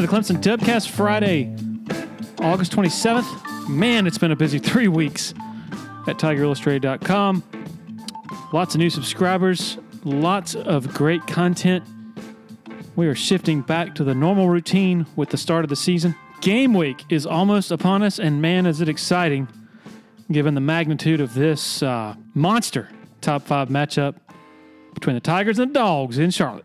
to the Clemson Dubcast Friday, August 27th. Man, it's been a busy three weeks at TigerIllustrated.com. Lots of new subscribers, lots of great content. We are shifting back to the normal routine with the start of the season. Game week is almost upon us, and man, is it exciting given the magnitude of this uh, monster top five matchup between the Tigers and the Dogs in Charlotte.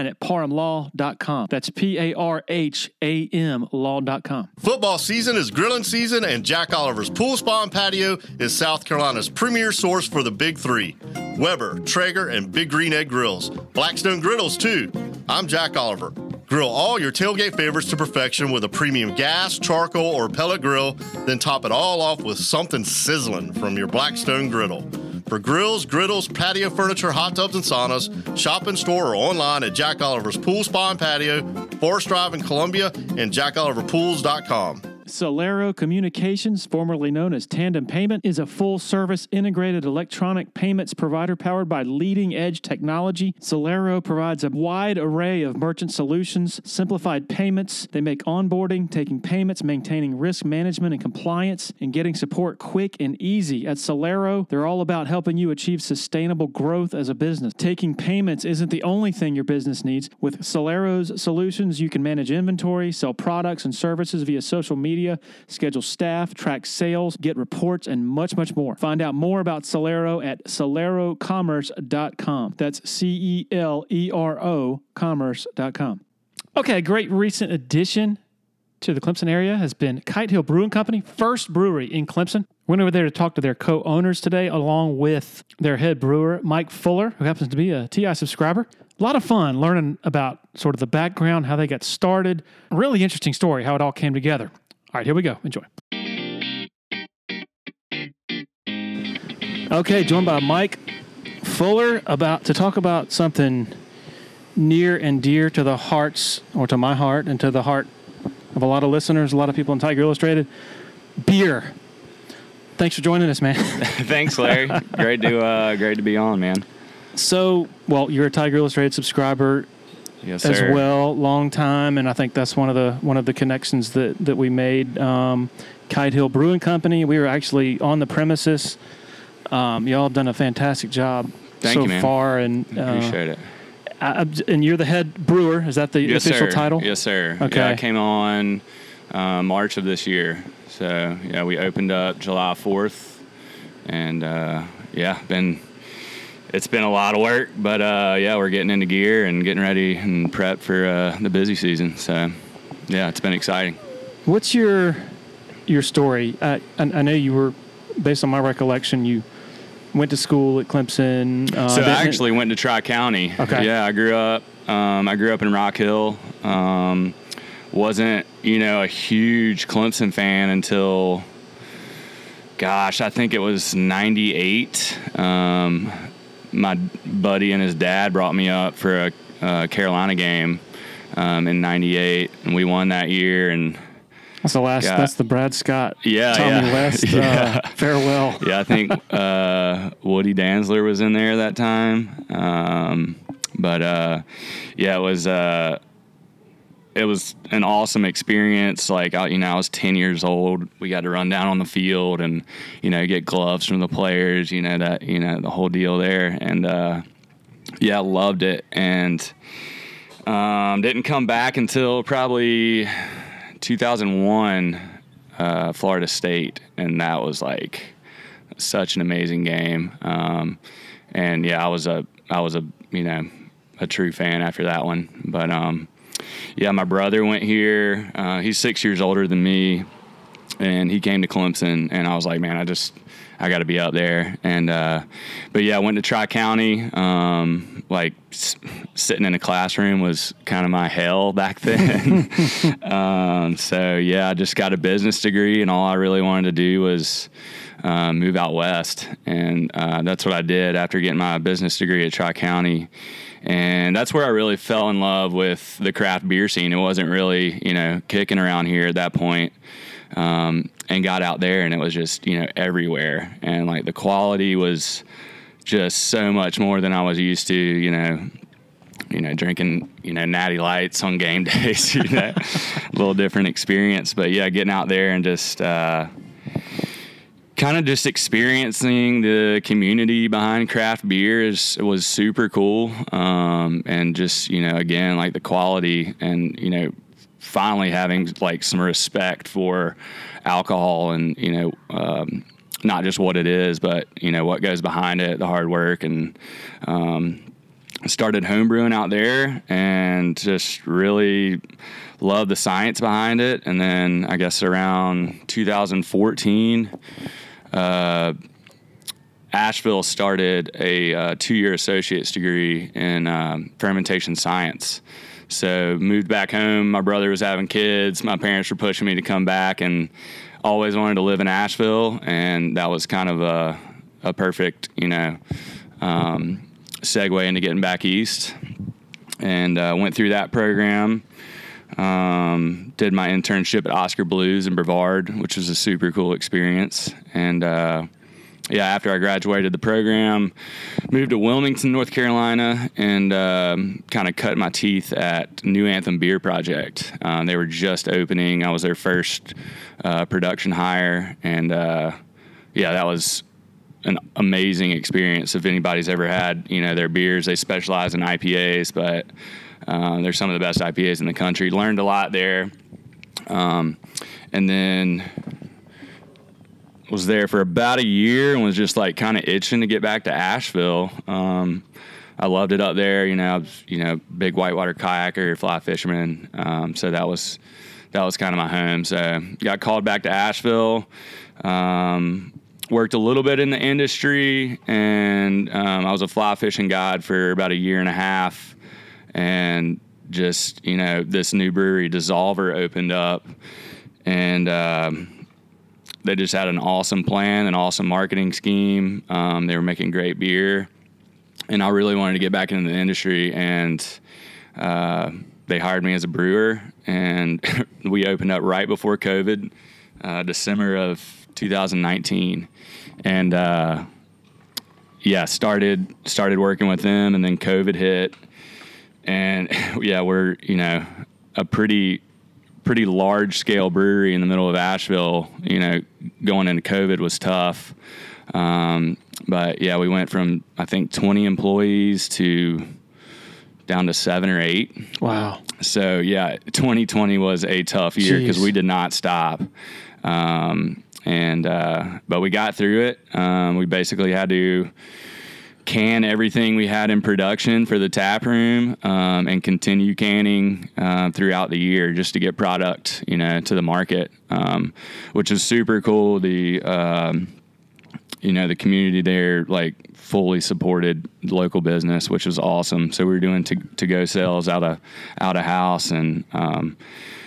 at parhamlaw.com. That's P A R H A M law.com. Football season is grilling season, and Jack Oliver's Pool Spa and Patio is South Carolina's premier source for the big three Weber, Traeger, and Big Green Egg Grills. Blackstone Griddles, too. I'm Jack Oliver. Grill all your tailgate favorites to perfection with a premium gas, charcoal, or pellet grill, then top it all off with something sizzling from your Blackstone griddle. For grills, griddles, patio furniture, hot tubs, and saunas, shop in store or online at Jack Oliver's Pool Spa and Patio, Forest Drive in Columbia, and jackoliverpools.com. Celero Communications, formerly known as Tandem Payment, is a full service integrated electronic payments provider powered by leading edge technology. Celero provides a wide array of merchant solutions, simplified payments. They make onboarding, taking payments, maintaining risk management and compliance, and getting support quick and easy. At Celero, they're all about helping you achieve sustainable growth as a business. Taking payments isn't the only thing your business needs. With Celero's solutions, you can manage inventory, sell products and services via social media schedule staff, track sales, get reports, and much, much more. Find out more about Celero at celerocommerce.com. That's C E L E R O commerce.com. Okay, a great recent addition to the Clemson area has been Kite Hill Brewing Company, first brewery in Clemson. Went over there to talk to their co-owners today, along with their head brewer, Mike Fuller, who happens to be a TI subscriber. A lot of fun learning about sort of the background, how they got started. Really interesting story, how it all came together. All right, here we go. Enjoy. Okay, joined by Mike Fuller about to talk about something near and dear to the hearts, or to my heart, and to the heart of a lot of listeners, a lot of people in Tiger Illustrated. Beer. Thanks for joining us, man. Thanks, Larry. great to uh, great to be on, man. So, well, you're a Tiger Illustrated subscriber Yes, as well, long time, and I think that's one of the one of the connections that that we made. Um, Kite Hill Brewing Company. We were actually on the premises. Um, y'all have done a fantastic job Thank so you, far, and uh, Appreciate it. I- and you're the head brewer. Is that the Yes, official sir. title? Yes, sir. Okay. Yeah, I came on uh, March of this year. So yeah, we opened up July fourth, and uh, yeah, been it's been a lot of work, but uh, yeah, we're getting into gear and getting ready and prep for uh, the busy season. So yeah, it's been exciting. What's your your story? I, I, I know you were, based on my recollection, you went to school at Clemson. Uh, So I actually went to Tri County. Okay. Yeah, I grew up. Um, I grew up in Rock Hill. Um, wasn't you know a huge Clemson fan until, gosh, I think it was '98. Um, my buddy and his dad brought me up for a, a Carolina game um, in '98, and we won that year. And That's the last. Yeah. That's the Brad Scott. Yeah, Tommy yeah. West. Yeah. Uh, farewell. yeah, I think uh, Woody Dantzler was in there that time. Um, but uh, yeah, it was uh, it was an awesome experience. Like you know, I was ten years old. We got to run down on the field and you know get gloves from the players. You know that you know the whole deal there. And uh, yeah, loved it. And um, didn't come back until probably 2001, uh, Florida State, and that was like such an amazing game. Um, and yeah, I was a I was a you know a true fan after that one. But um, yeah, my brother went here. Uh, he's six years older than me, and he came to Clemson, and I was like, man, I just I got to be up there. And uh, but yeah, I went to Tri County. Um, like s- sitting in a classroom was kind of my hell back then. um, so yeah, I just got a business degree, and all I really wanted to do was uh, move out west, and uh, that's what I did after getting my business degree at Tri County. And that's where I really fell in love with the craft beer scene. It wasn't really, you know, kicking around here at that point. Um, and got out there, and it was just, you know, everywhere. And like the quality was just so much more than I was used to, you know, you know, drinking, you know, natty lights on game days, you know, a little different experience. But yeah, getting out there and just, uh, kind of just experiencing the community behind craft beer is was super cool. Um, and just, you know, again, like the quality and, you know, finally having like some respect for alcohol and, you know, um, not just what it is, but you know what goes behind it, the hard work, and um, started homebrewing out there, and just really loved the science behind it. And then I guess around 2014, uh, Asheville started a uh, two-year associate's degree in um, fermentation science. So moved back home. My brother was having kids. My parents were pushing me to come back, and always wanted to live in Asheville, and that was kind of a, a perfect, you know, um, segue into getting back east. And uh, went through that program. Um, did my internship at Oskar Blues in Brevard, which was a super cool experience. And uh, yeah, after I graduated the program, moved to Wilmington, North Carolina, and um, kind of cut my teeth at New Anthem Beer Project. Uh, they were just opening. I was their first uh, production hire, and uh, yeah, that was an amazing experience. If anybody's ever had, you know, their beers, they specialize in IPAs, but uh, they're some of the best IPAs in the country. Learned a lot there, um, and then was there for about a year and was just like kind of itching to get back to Asheville. Um, I loved it up there. You know, you know, big whitewater kayaker, fly fisherman. Um, so that was that was kind of my home. So got called back to Asheville. Um, worked a little bit in the industry, and um, I was a fly fishing guide for about a year and a half. And just you know, this new brewery, Dissolver, opened up, and um, they just had an awesome plan, an awesome marketing scheme. Um, they were making great beer, and I really wanted to get back into the industry. And uh, they hired me as a brewer, and we opened up right before COVID, uh, December of 2019, and uh, yeah, started started working with them, and then COVID hit, and yeah, we're you know a pretty pretty large scale brewery in the middle of Asheville. You know, going into COVID was tough. Um, but yeah, we went from I think 20 employees to down to seven or eight. Wow. So yeah, 2020 was a tough year because we did not stop. Um, and uh, but we got through it. Um, we basically had to can everything we had in production for the tap room um, and continue canning uh, throughout the year just to get product you know to the market um, which is super cool. The um, you know the community there like fully supported local business which was awesome. So we were doing to, to go sales out of out of house and um,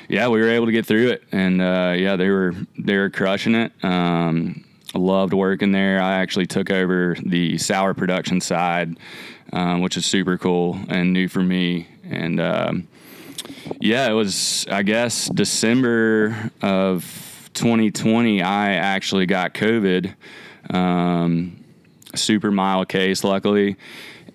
yeah we were able to get through it. And uh, yeah they were they were crushing it. Um, Loved working there. I actually took over the sour production side, um, which is super cool and new for me. And um, yeah, it was, I guess, December of 2020, I actually got COVID. Um, super mild case, luckily.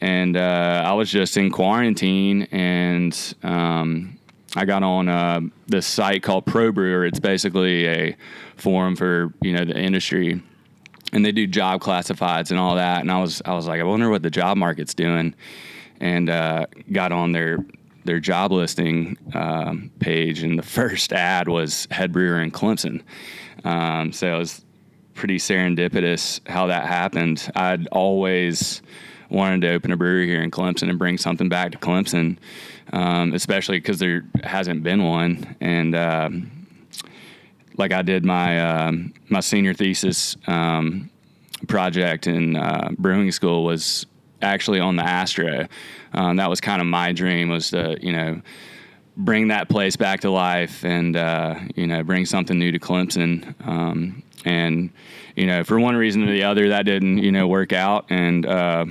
And uh, I was just in quarantine and um, I got on uh, this site called Pro Brewer. It's basically a forum for you know the industry, and they do job classifieds and all that. And I was I was like, I wonder what the job market's doing, and uh, got on their their job listing um, page, and the first ad was head brewer in Clemson. Um, so it was pretty serendipitous how that happened. I'd always wanted to open a brewery here in Clemson and bring something back to Clemson, um, especially because there hasn't been one. And um, like I did my um, my senior thesis um, project in uh, brewing school was actually on the Astro. Um, that was kind of my dream was to you know bring that place back to life and uh, you know bring something new to Clemson. Um, and you know for one reason or the other that didn't you know work out and. Uh,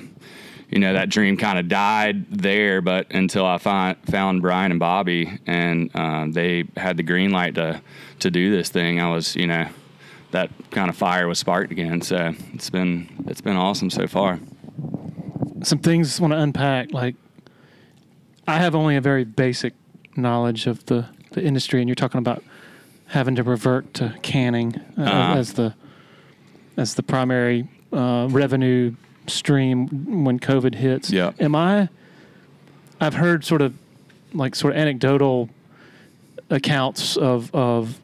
you know that dream kind of died there. But until I find, found Bryon and Bobby, and um, they had the green light to to do this thing, I was you know that kind of fire was sparked again. So it's been it's been awesome so far. Some things I want to unpack. Like I have only a very basic knowledge of the the industry, and you're talking about having to revert to canning uh, Uh-huh. as the as the primary uh, revenue stream when COVID hits. Yeah. Am I? I've heard sort of like sort of anecdotal accounts of of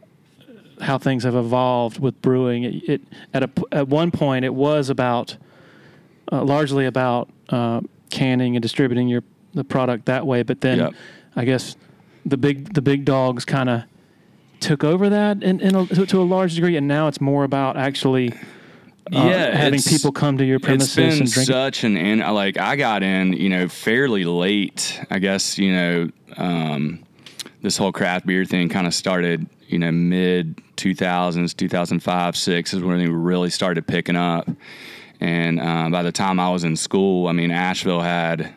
how things have evolved with brewing. It, it at a at one point it was about uh, largely about uh, canning and distributing your the product that way, but then Yep. I guess the big the big dogs kind of took over that in, in a, to, to a large degree, and now it's more about actually uh, having people come to your It's premises been and drink. such an in like I got in, you know, fairly late. I guess you know um, this whole craft beer thing kind of started, you know, mid two thousands, two thousand five, six is when they really started picking up. And uh, by the time I was in school, I mean Asheville had,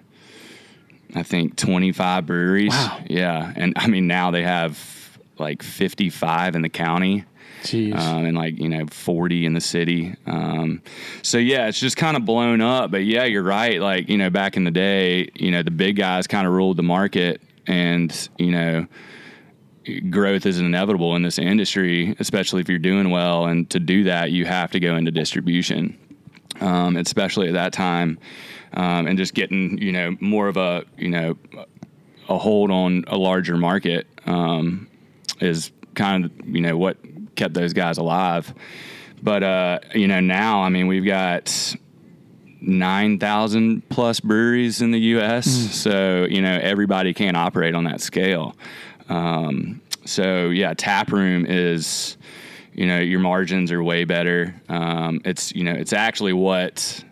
I think, twenty five breweries. Wow. Yeah, and I mean now they have like fifty five in the county Jeez. um, and like you know 40 in the city um, so yeah it's just kind of blown up but yeah you're right like you know back in the day you know the big guys kind of ruled the market and you know growth is inevitable in this industry especially if you're doing well and to do that you have to go into distribution um, especially at that time um, and just getting you know more of a you know a hold on a larger market um, is kind of you know what kept those guys alive. But uh, you know now, I mean, we've got nine thousand plus breweries in the U.S. So you know everybody can't operate on that scale. Um, so yeah, tap room is you know your margins are way better. Um, it's you know it's actually what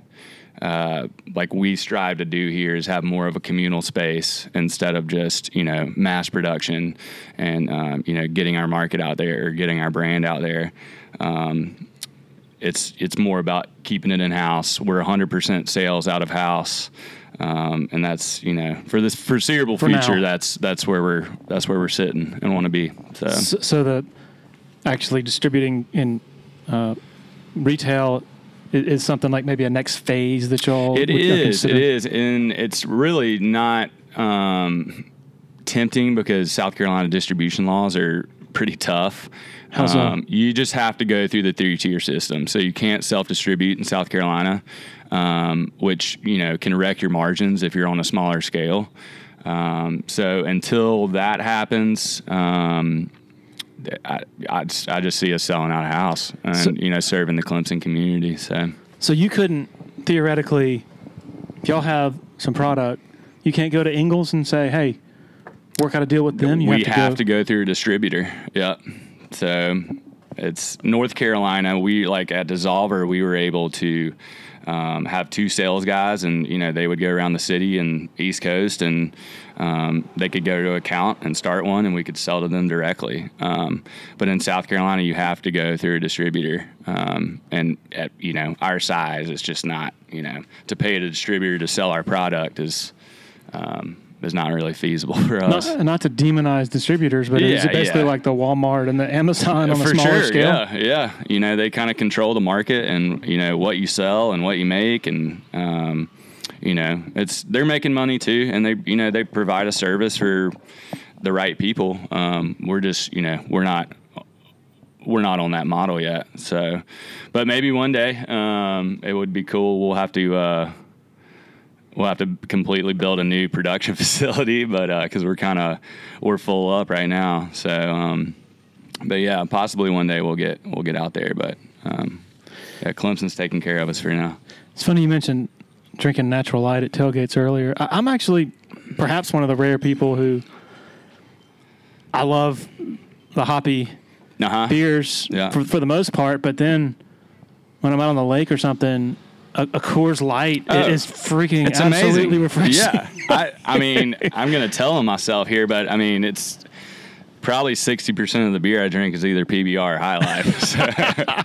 uh, like we strive to do here is have more of a communal space instead of just you know mass production and um, you know getting our market out there or getting our brand out there. Um, it's it's more about keeping it in house. We're 100% sales out of house, um, and that's you know for this foreseeable For now. future. That's that's where we're that's where we're sitting and want to be. So so, so the actually distributing in uh, retail is something like maybe a next phase that y'all It would is. It is, and it's really not um, tempting because South Carolina distribution laws are pretty tough. How so? Um, you just have to go through the three tier system, so you can't self distribute in South Carolina, um, which you know can wreck your margins if you're on a smaller scale. Um, so until that happens. Um, I, I, just, I just see us selling out a house and So- you know serving the Clemson community. So So you couldn't theoretically, if y'all have some product, you can't go to Ingles and say, "Hey, work out a deal with them." You we have to go. go through a distributor. Yep. So it's North Carolina. We like at Dissolver, we were able to um, have two sales guys, and you know they would go around the city and East Coast, and um, they could go to account and start one, and we could sell to them directly. Um, but in South Carolina, you have to go through a distributor, um, and at you know our size, it's just not you know to pay a distributor to sell our product is. Um, is not really feasible for us. Not, not to demonize distributors, but is Yeah, it basically yeah. like the Walmart and the Amazon on a smaller sure scale? yeah yeah you know they kind of control the market and you know what you sell and what you make and um, you know it's they're making money too and they you know they provide a service for the right people um, we're just you know we're not we're not on that model yet so but maybe one day um, it would be cool we'll have to uh, we'll have to completely build a new production facility but because we're kind of we're full up right now so um, but yeah, possibly one day we'll get we'll get out there. But um, yeah, Clemson's taking care of us for now. It's funny you mentioned drinking natural light at tailgates earlier. I, I'm actually perhaps one of the rare people who I love the hoppy Uh huh. beers Yeah. for, for the most part, but then when I'm out on the lake or something, a, a Coors Light Oh, is freaking It's absolutely amazing. refreshing. Yeah, I, I mean, I'm gonna tell on myself here, but I mean, it's probably 60% of the beer I drink is either PBR or High Life.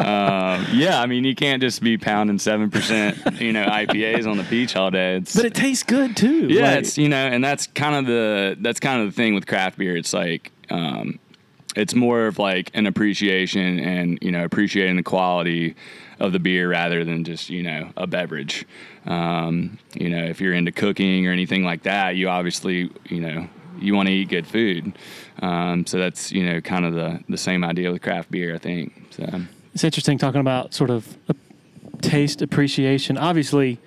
So, um, yeah, I mean, you can't just be pounding 7%, you know, IPAs on the beach all day. It's, But it tastes good too. yeah, Like, it's you know, and that's kind of the that's kind of the thing with craft beer. It's like um, it's more of like an appreciation and you know appreciating the quality of the beer rather than just you know a beverage. Um, you know, if you're into cooking or anything like that, you obviously you know you want to eat good food. Um, so that's you know kind of the the same idea with craft beer, I think. So it's interesting talking about sort of a taste appreciation. Obviously,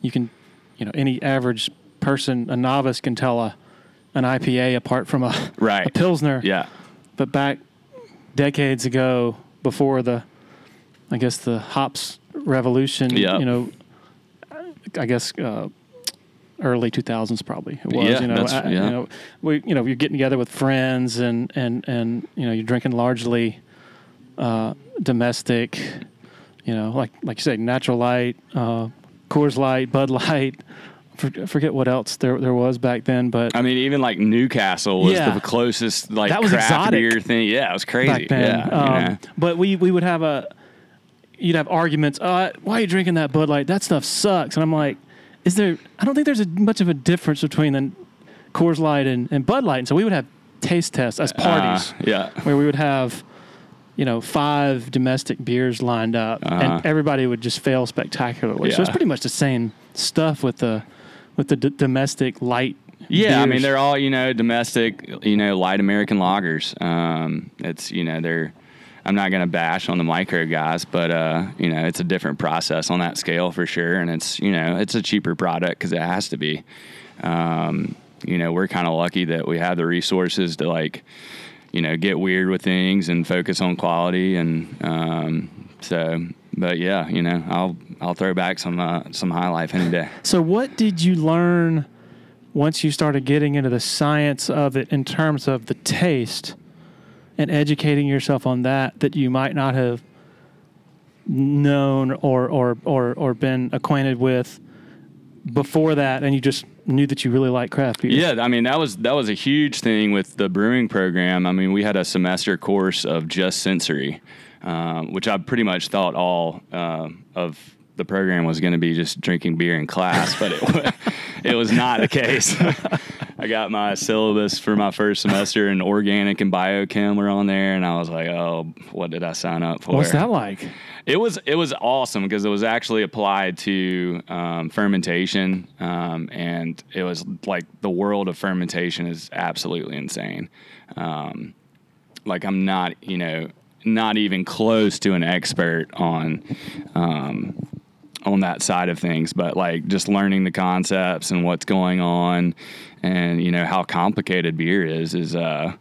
you can, you know, any average person, a novice, can tell a an IPA apart from a, Right. a pilsner. yeah, But back decades ago, before the, I guess the hops revolution, Yeah. you know, I guess uh, early 2000s probably it was. Yeah, you know, I- yeah. you know, we, you know, you're getting together with friends and and and you know, you're drinking largely uh, domestic, you know, like like you say, natural light, uh, Coors Light, Bud Light. For, forget what else there there was back then, but I mean, even like Newcastle was Yeah. the closest like That was craft exotic beer thing. Yeah, it was crazy. back then. Yeah, Um, know. But we we would have a you'd have arguments. Uh, why are you drinking that Bud Light? That stuff sucks. And I'm like, is there? I don't think there's a, much of a difference between the Coors Light and, and Bud Light. And so we would have taste tests as parties Uh, yeah. where we would have. You know, five domestic beers lined up, Uh-huh. and everybody would just fail spectacularly. So it's pretty much the same stuff with the with the d- domestic light. Yeah, I mean they're all you know domestic, you know light American lagers. Um, it's you know they're. I'm not going to bash on the micro guys, but uh, you know it's a different process on that scale for sure, and it's you know it's a cheaper product because it has to be. Um, you know we're kind of lucky that we have the resources to like, you know, get weird with things and focus on quality, and um, so. But yeah, you know I'll I'll throw back some uh, some high life any day. So, what did you learn once you started getting into the science of it in terms of the taste and educating yourself on that that you might not have known or or or, or been acquainted with before that, and you just knew that you really like craft beer? Yeah, I mean that was that was a huge thing with the brewing program. I mean, we had a semester course of just sensory, um, which I pretty much thought all uh, of the program was going to be just drinking beer in class, but it it was not the case. I got my syllabus for my first semester, and organic and biochem were on there, and I was like, "Oh, what did I sign up for?" What's that like? It was it was awesome because it was actually applied to um, fermentation, um, and it was like the world of fermentation is absolutely insane. Um, like I'm not, you know, not even close to an expert on um, on that side of things, but like just learning the concepts and what's going on, and you know how complicated beer is is uh,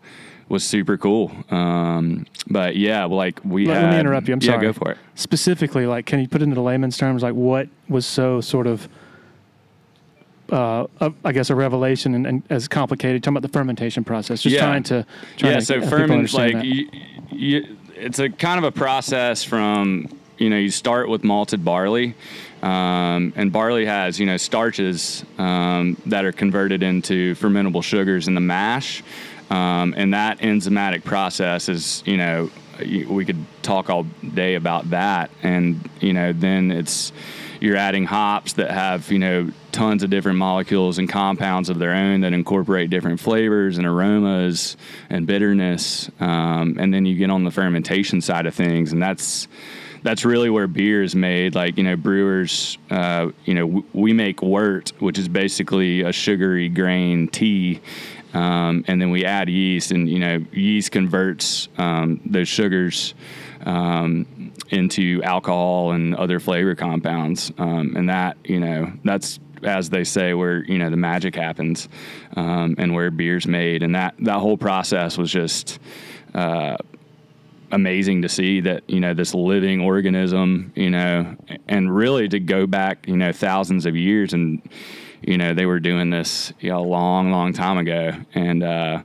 was super cool. Um, but yeah, like we Let, had, let me interrupt you. I'm yeah, sorry. go for it. Specifically, like, can you put it into layman's terms? Like, what was so sort of, uh, a, I guess, a revelation and, and as complicated? Talking about the fermentation process. Just Yeah. trying to, trying yeah, to so ferment like you, it's a kind of a process from you know you start with malted barley, um, and barley has you know starches um, that are converted into fermentable sugars in the mash, um, and that enzymatic process is you know we could talk all day about that, and you know then it's you're adding hops that have you know tons of different molecules and compounds of their own that incorporate different flavors and aromas and bitterness um, and then you get on the fermentation side of things and that's that's really where beer is made. Like you know brewers uh, you know w- we make wort which is basically a sugary grain tea um, and then we add yeast and you know yeast converts um, those sugars um, into alcohol and other flavor compounds um, and that you know that's as they say where you know the magic happens um, and where beer's made. And that that whole process was just uh, amazing to see that you know this living organism you know and really to go back you know thousands of years and you know they were doing this you know, a long long time ago and uh,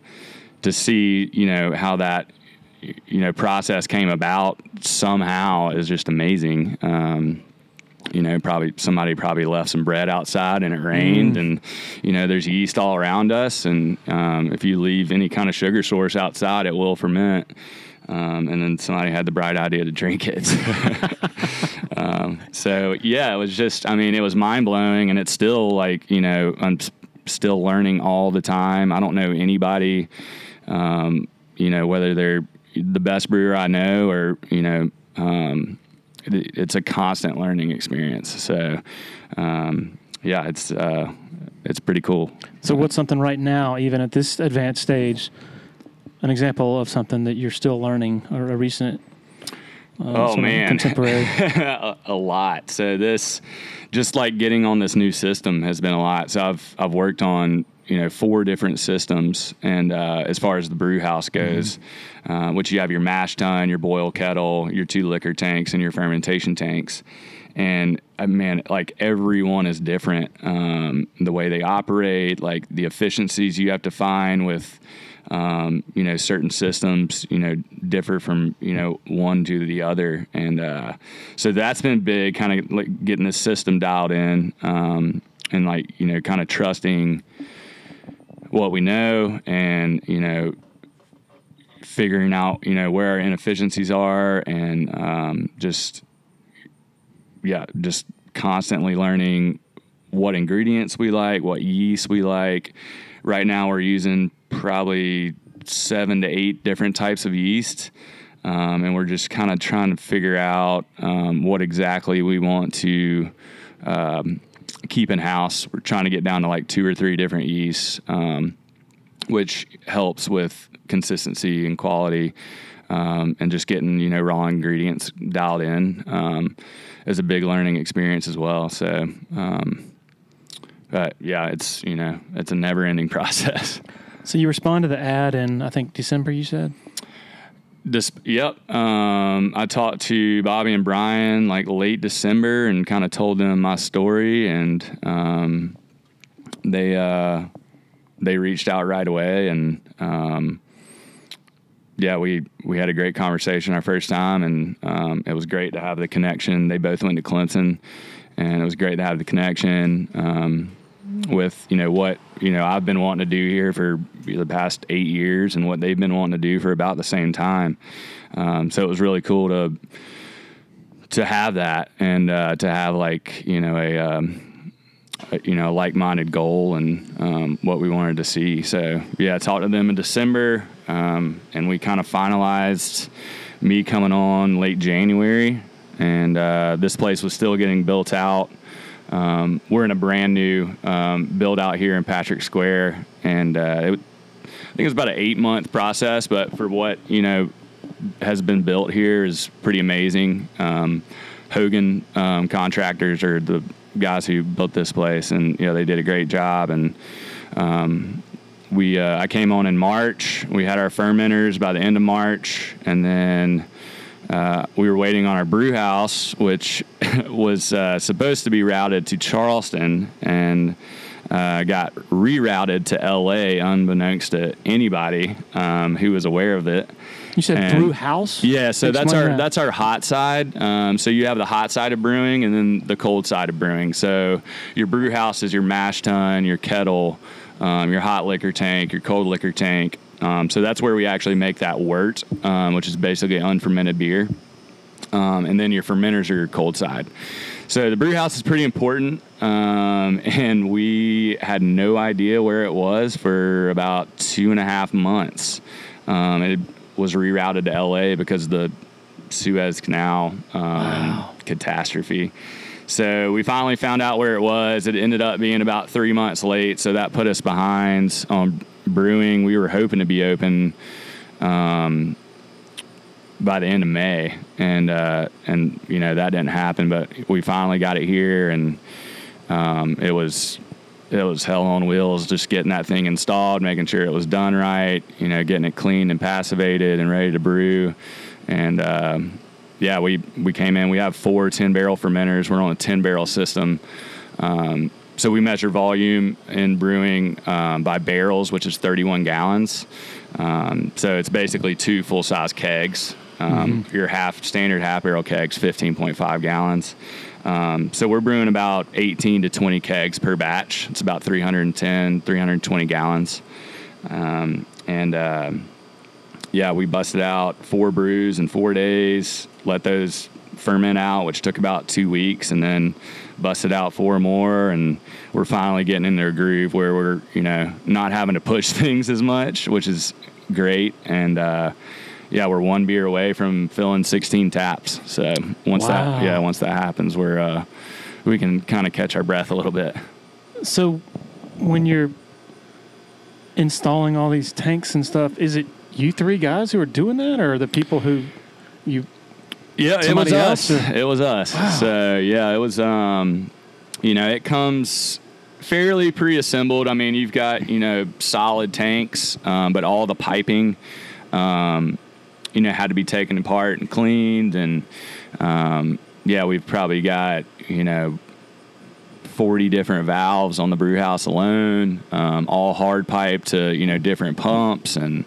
to see you know how that you know process came about somehow is just amazing um, you know, probably somebody probably left some bread outside and it rained, Mm. and you know, there's yeast all around us, and um, if you leave any kind of sugar source outside, it will ferment. Um, and then somebody had the bright idea to drink it. um, so yeah, it was just, I mean, it was mind blowing, and it's still like, you know, I'm still learning all the time. I don't know anybody, um, you know, whether they're the best brewer I know or you know. Um, it- it's a constant learning experience. So, um, yeah, it's uh, it's pretty cool. So, what's something right now, even at this advanced stage, an example of something that you're still learning or a recent? Uh, Oh, man. contemporary. a, lot. So this, just like getting on this new system, has been a lot. So I've I've worked on you know four different systems, and uh, as far as the brew house goes, uh, which you have your mash tun, your boil kettle, your two liquor tanks, and your fermentation tanks. And uh, man, like everyone is different. Um, the way they operate, like the efficiencies you have to find with um, you know, certain systems, you know, differ from, you know, one to the other. And uh, so that's been big, kind of like getting the system dialed in um, and like, you know, kind of trusting what we know and, you know, figuring out, you know, where our inefficiencies are and um, just, yeah, just constantly learning what ingredients we like, what yeast we like. Right now, we're using probably seven to eight different types of yeast. Um, and we're just kind of trying to figure out um, what exactly we want to um, keep in house. We're trying to get down to like two or three different yeasts, um, which helps with consistency and quality. Um, and just getting you know raw ingredients dialed in um, is a big learning experience as well. So, but yeah, it's you know it's a never ending process. So, you respond to the ad in, I think, December, you said? This, yep. Um, I talked to Bobby and Bryon like late December and kind of told them my story, and um, they uh, they reached out right away, and um, yeah, we we had a great conversation our first time, and um, it was great to have the connection. They both went to Clemson, and it was great to have the connection um, with you know what you know I've been wanting to do here for the past eight years, and what they've been wanting to do for about the same time. Um, so it was really cool to to have that, and uh, to have like you know a um, a, you know, like-minded goal and um, what we wanted to see. So yeah, I talked to them in December, um, and we kind of finalized me coming on late January, and uh, this place was still getting built out. Um, we're in a brand new um, build out here in Patrick Square, and uh, it, I think it was about an eight month process, but for what you know has been built here is pretty amazing. Um, Hogan um, contractors are the guys who built this place, and you know they did a great job. And um, we, uh, I came on in March. We had our fermenters by the end of March, and then uh, we were waiting on our brew house, which was uh, supposed to be routed to Charleston, and uh, got rerouted to LA, unbeknownst to anybody um, who was aware of it. You said And- brew house? Yeah, so that's our that. that's our hot side. Um, so you have the hot side of brewing and then the cold side of brewing. So your brew house is your mash tun, your kettle, um, your hot liquor tank, your cold liquor tank. Um, so that's where we actually make that wort, um, which is basically unfermented beer. Um, and then your fermenters are your cold side. So the brew house is pretty important, um, and we had no idea where it was for about two and a half months. Um, it was rerouted to LA because of the Suez Canal um, catastrophe. So we finally found out where it was. It ended up being about three months late, so that put us behind on brewing. We were hoping to be open um, by the end of May, and uh, and you know that didn't happen. But we finally got it here, and um, it was it was hell on wheels just getting that thing installed, making sure it was done right, you know, getting it cleaned and passivated and ready to brew. And um, yeah, we we came in. We have four 10 barrel fermenters. We're on a 10 barrel system. Um, so we measure volume in brewing um, by barrels, which is 31 gallons. Um, so it's basically two full size kegs. Um, Your half standard half barrel kegs, 15.5 gallons. Um, so we're brewing about 18 to 20 kegs per batch. It's about 310, 320 gallons. Um, and um yeah, we busted out four brews in four days, let those ferment out, which took about two weeks, and then busted out four more. And we're finally getting in their groove where we're, you know, not having to push things as much, which is great. And, uh, yeah, we're one beer away from filling 16 taps. So once Wow. that, yeah, once that happens, we're, uh, we can kind of catch our breath a little bit. So, when you're installing all these tanks and stuff, is it you three guys who are doing that, or the people who you? Yeah, it was else, us. It was us. So yeah, it was. Um, you know, it comes fairly pre-assembled. I mean, you've got you know solid tanks, um, but all the piping, um, you know, had to be taken apart and cleaned, and um, yeah, we've probably got you know. 40 different valves on the brew house alone, um, all hard pipe to, you know, different pumps. And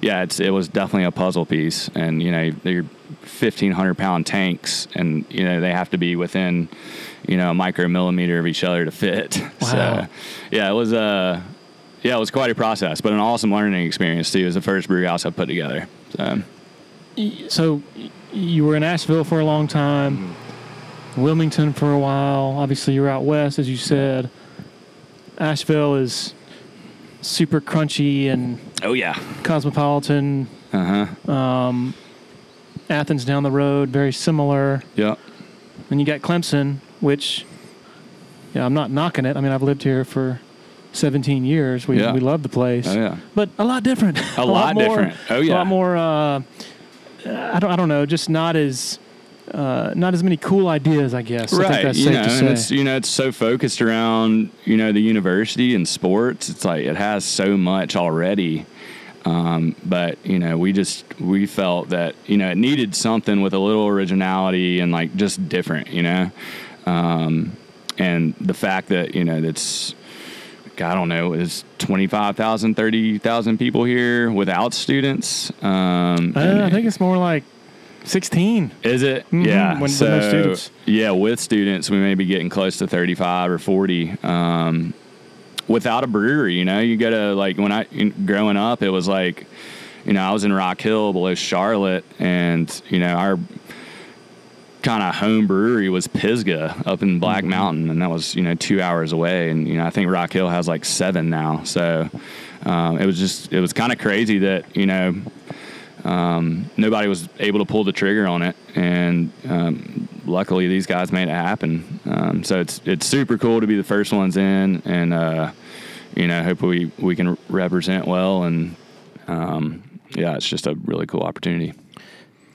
yeah, it's, it was definitely a puzzle piece. And, you know, they're 1500 pound tanks and, you know, they have to be within, you know, a micromillimeter of each other to fit. Wow. So yeah, it was, uh, yeah, it was quite a process, but an awesome learning experience too. It was the first brew house I put together. So So, you were in Asheville for a long time, Wilmington for a while. Obviously, you're out west, as you said. Asheville is super crunchy and oh yeah. cosmopolitan. Uh huh. Athens down the road, very similar. Yeah. Then you got Clemson, which, yeah, I'm not knocking it. I mean, I've lived here for 17 years. We, Yeah. we love the place, Oh yeah. but a lot different. A lot more, different. Oh, yeah. a lot more. Uh, I don't. I don't know. Just not as. Uh, not as many cool ideas, I guess. I think right that's you know it's you know it's so focused around you know the university and sports it's like it has so much already um, but you know we just we felt that you know it needed something with a little originality and like just different you know um, and the fact that you know that's I don't know, is 25,000, 30,000 people here without students. Um, Uh, I think it's more like 16. is it? Mhm, Yeah. when- with so, no students. Yeah, with students, we may be getting close to 35 or 40. Um, without a brewery, you know, you gotta, like, when I, growing up, it was like, you know, I was in Rock Hill below Charlotte, and, you know, our kind of home brewery was Pisgah up in Black Mm-hmm. Mountain, and that was, you know, two hours away. And, you know, I think Rock Hill has like seven now. So um, it was just, it was kind of crazy that, you know, um, nobody was able to pull the trigger on it, and um, luckily these guys made it happen. Um, so it's it's super cool to be the first ones in, and uh, you know, hope we we can represent well, and um, yeah, it's just a really cool opportunity.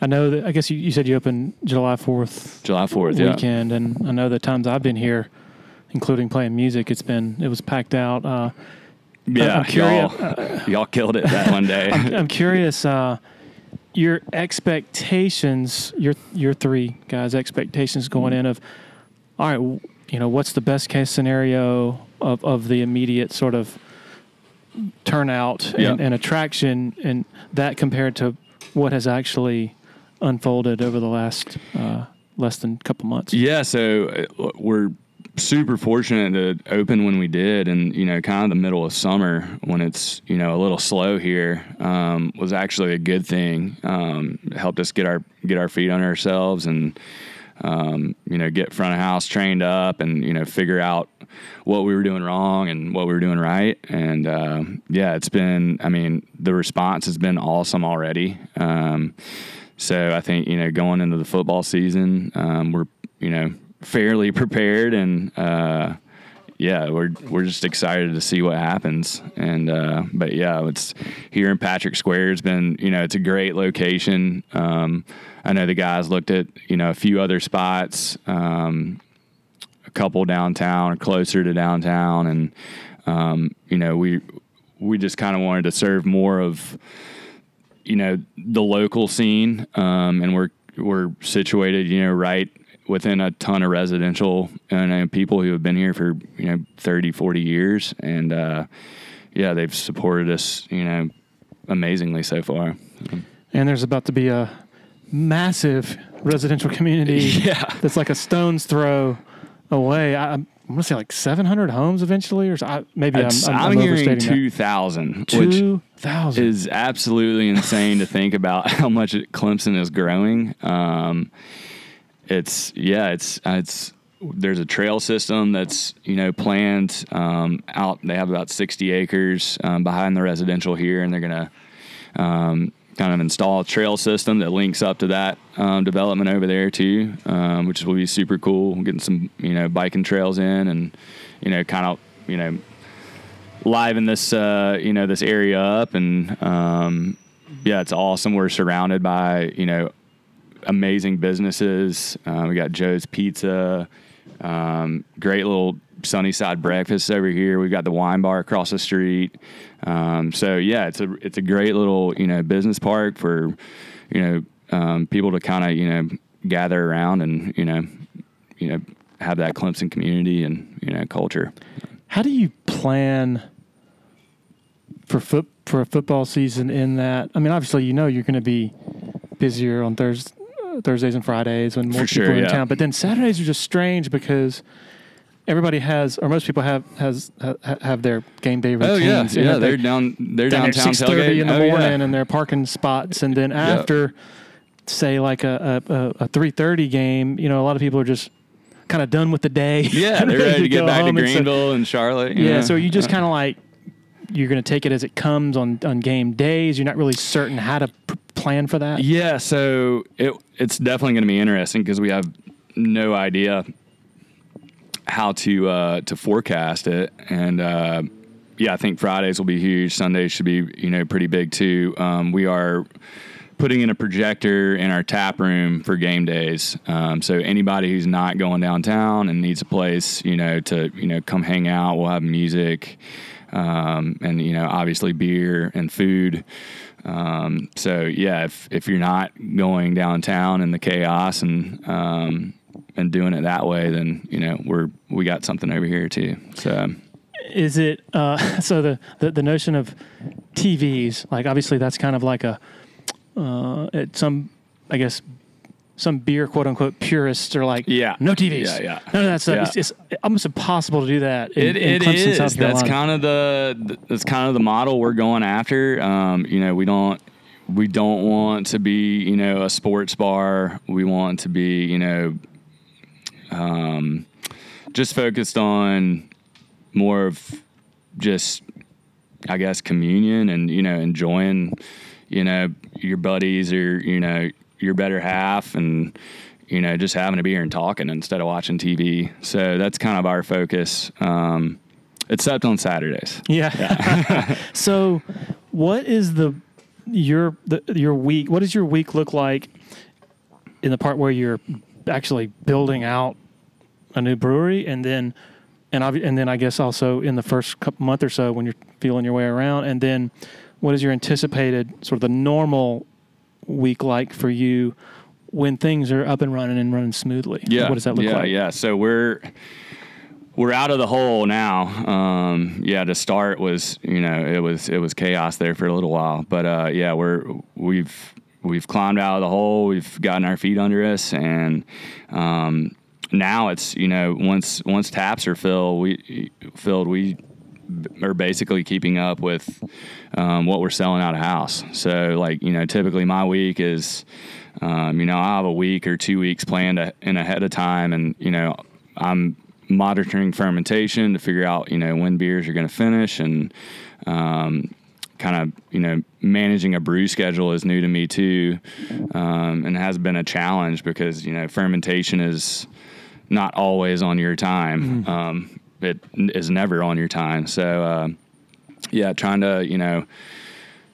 I know that, I guess you, you said you opened July 4th July Fourth, yeah, weekend, and I know the times I've been here, including playing music, it's been, it was packed out. Uh, yeah, I'm curious- y'all, y'all killed it that one day. I'm curious, uh, your expectations, your your three guys' expectations going in of, all right, you know, what's the best case scenario of, of the immediate sort of turnout Yeah. and, and attraction, and that compared to what has actually unfolded over the last uh, less than a couple months. Yeah, so uh, we're super fortunate to open when we did, and you know, kind of the middle of summer when it's you know a little slow here um, was actually a good thing. Um, helped us get our get our feet on ourselves and um, you know get front of house trained up and you know figure out what we were doing wrong and what we were doing right. And uh, yeah, it's been. I mean, the response has been awesome already. Um, so I think you know going into the football season, um, we're you know fairly prepared, and uh, yeah, we're we're just excited to see what happens. And uh, but yeah, it's here in Patrick Square. has been you know it's a great location. Um, I know the guys looked at you know a few other spots, um, a couple downtown or closer to downtown, and um, you know we we just kind of wanted to serve more of you know the local scene um, and we're we're situated you know right within a ton of residential and uh, people who have been here for you know 30 40 years and uh, yeah they've supported us you know amazingly so far And there's about to be a massive residential community. Yeah. that's like a stone's throw away. I, I'm gonna say like 700 homes eventually, or so, I, maybe I'm, I'm, I'm, I'm hearing 2000 2, thousand is absolutely insane to think about how much Clemson is growing. Um, it's yeah, it's it's there's a trail system that's you know planned um, out. They have about 60 acres um, behind the residential here, and they're gonna um, kind of install a trail system that links up to that um, development over there too, um, which will be super cool. Getting some you know biking trails in, and you know kind of you know liven this uh, you know this area up, and um, yeah, it's awesome. We're surrounded by you know amazing businesses. Uh, we got Joe's Pizza, um, great little Sunnyside breakfast over here. We've got the wine bar across the street. Um, so yeah, it's a it's a great little you know business park for you know um, people to kind of you know gather around and you know you know have that Clemson community and you know culture. How do you plan for foot for a football season? In that, I mean, obviously, you know you're going to be busier on Thurs Thursdays and Fridays when more For people sure, are in yeah. town. But then Saturdays are just strange because everybody has, or most people have has ha, have their game day routines. Oh yeah, and yeah. They're they- down. They're down downtown six thirty in the Oh, yeah. morning, and they're parking spots, and then after, say like a a, a, three thirty game, you know, a lot of people are just kind of done with the day. Yeah, they're ready to get back to home, and so- Greenville and Charlotte. you yeah, know? so you just kind of like you're going to take it as it comes on on game days. You're not really certain how to p- plan for that. Yeah, so it it's definitely going to be interesting because we have no idea how to uh, to forecast it, and uh, yeah, I think Fridays will be huge. Sundays should be you know pretty big too. Um, we are putting in a projector in our tap room for game days. Um, so anybody who's not going downtown and needs a place, you know, to you know come hang out, we'll have music, um, and you know, obviously beer and food. Um, so yeah, if if you're not going downtown in the chaos and um, and doing it that way, then you know we're we got something over here too. So Is it uh, so the, the the notion of TVs? Like obviously that's kind of like a uh, at some I guess some beer quote unquote purists are like Yeah. no TVs Yeah, yeah. none of that stuff. Yeah. It's, it's almost impossible to do that. In, It, in it is. That's kind of the that's kind of the model we're going after. Um, you know, we don't we don't want to be you know a sports bar. We want to be you know um, just focused on more of just I guess communion and you know enjoying you know your buddies or you know your better half and you know just having a beer and talking instead of watching TV. So that's kind of our focus. Um, except on Saturdays. Yeah. so, what is the your the your week? What does your week look like in the part where you're actually building out a new brewery, and then and obvi- and then I guess also in the first couple month or so when you're feeling your way around, and then what is your anticipated sort of the normal week like for you? When things are up and running and running smoothly, Yeah. what does that look yeah, like? Yeah. So we're we're out of the hole now. Um, yeah, to start was you know it was it was chaos there for a little while, but uh, yeah, we're we've we've climbed out of the hole. We've gotten our feet under us, and um, now it's you know once once taps are filled, we filled we are basically keeping up with um, what we're selling out of house. So like you know typically my week is um, you know I have a week or two weeks planned in ahead of time, and you know I'm monitoring fermentation to figure out you know when beers are going to finish and um, kind of you know managing a brew schedule is new to me too um, and has been a challenge because you know fermentation is not always on your time. Um, it is never on your time. So uh, yeah trying to you know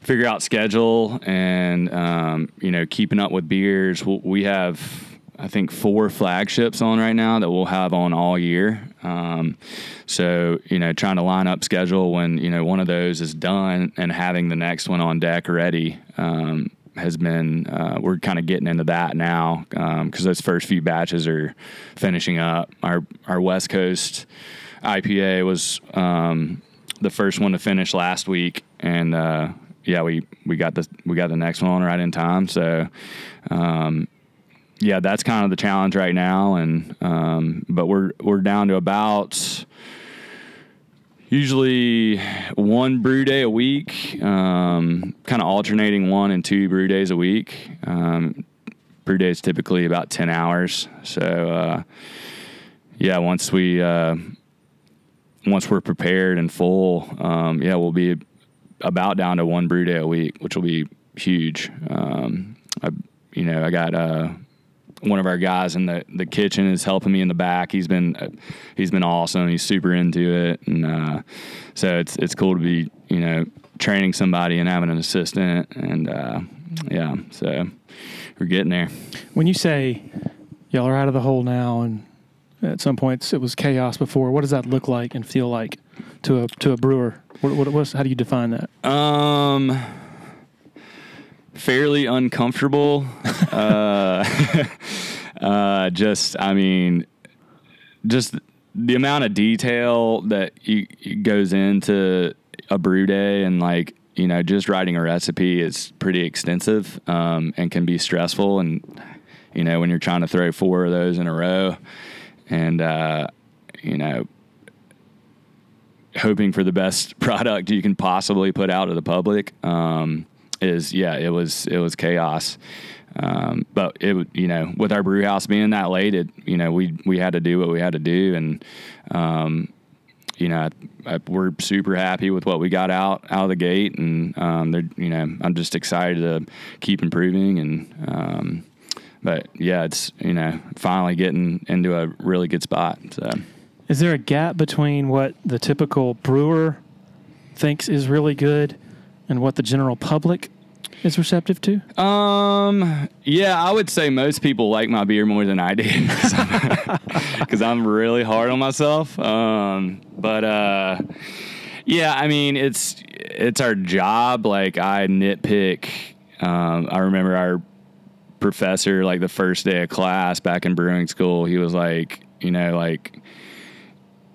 figure out schedule and um, you know keeping up with beers. We'll- have i think four flagships on right now that we'll have on all year. Um, so you know trying to line up schedule when you know one of those is done and having the next one on deck ready um, has been uh, we're kind of getting into that now because those first few batches are finishing up. Our our west coast ipa was um, the first one to finish last week and uh, yeah, we we got the we got the next one right in time. So, um, yeah, that's kind of the challenge right now. And um, but we're we're down to about usually one brew day a week, um, kind of alternating one and two brew days a week. Um, brew days typically about ten hours. So uh, yeah, once we uh, once we're prepared and full, um, yeah, we'll be about down to one brew day a week, which will be huge. Um, I, you know, I got uh, one of our guys in the, the kitchen is helping me in the back. He's been uh, he's been awesome. He's super into it, and uh, so it's it's cool to be you know training somebody and having an assistant, and uh, yeah, so we're getting there. When you say y'all are out of the hole now, and at some points it was chaos before, what does that look like and feel like to a to a brewer? What, what, how do you define that? Um, fairly uncomfortable. uh, uh, just, I mean, just the amount of detail that you, goes into a brew day and like you know just writing a recipe is pretty extensive um, and can be stressful and you know when you're trying to throw four of those in a row and uh, you know hoping for the best product you can possibly put out to the public um, is yeah it was it was chaos. Um, but it you know with our brew house being that late it you know we we had to do what we had to do. And um, you know I, I, we're super happy with what we got out out of the gate. And um, they're you know I'm just excited to keep improving. And um, but yeah it's you know finally getting into a really good spot so. Is there a gap between what the typical brewer thinks is really good and what the general public is receptive to? Um, yeah, I would say most people like my beer more than I do because I'm, really hard on myself. Um, but uh, yeah, I mean it's it's our job. Like I nitpick. Um, I remember our professor, like the first day of class back in brewing school, he was like, you know, like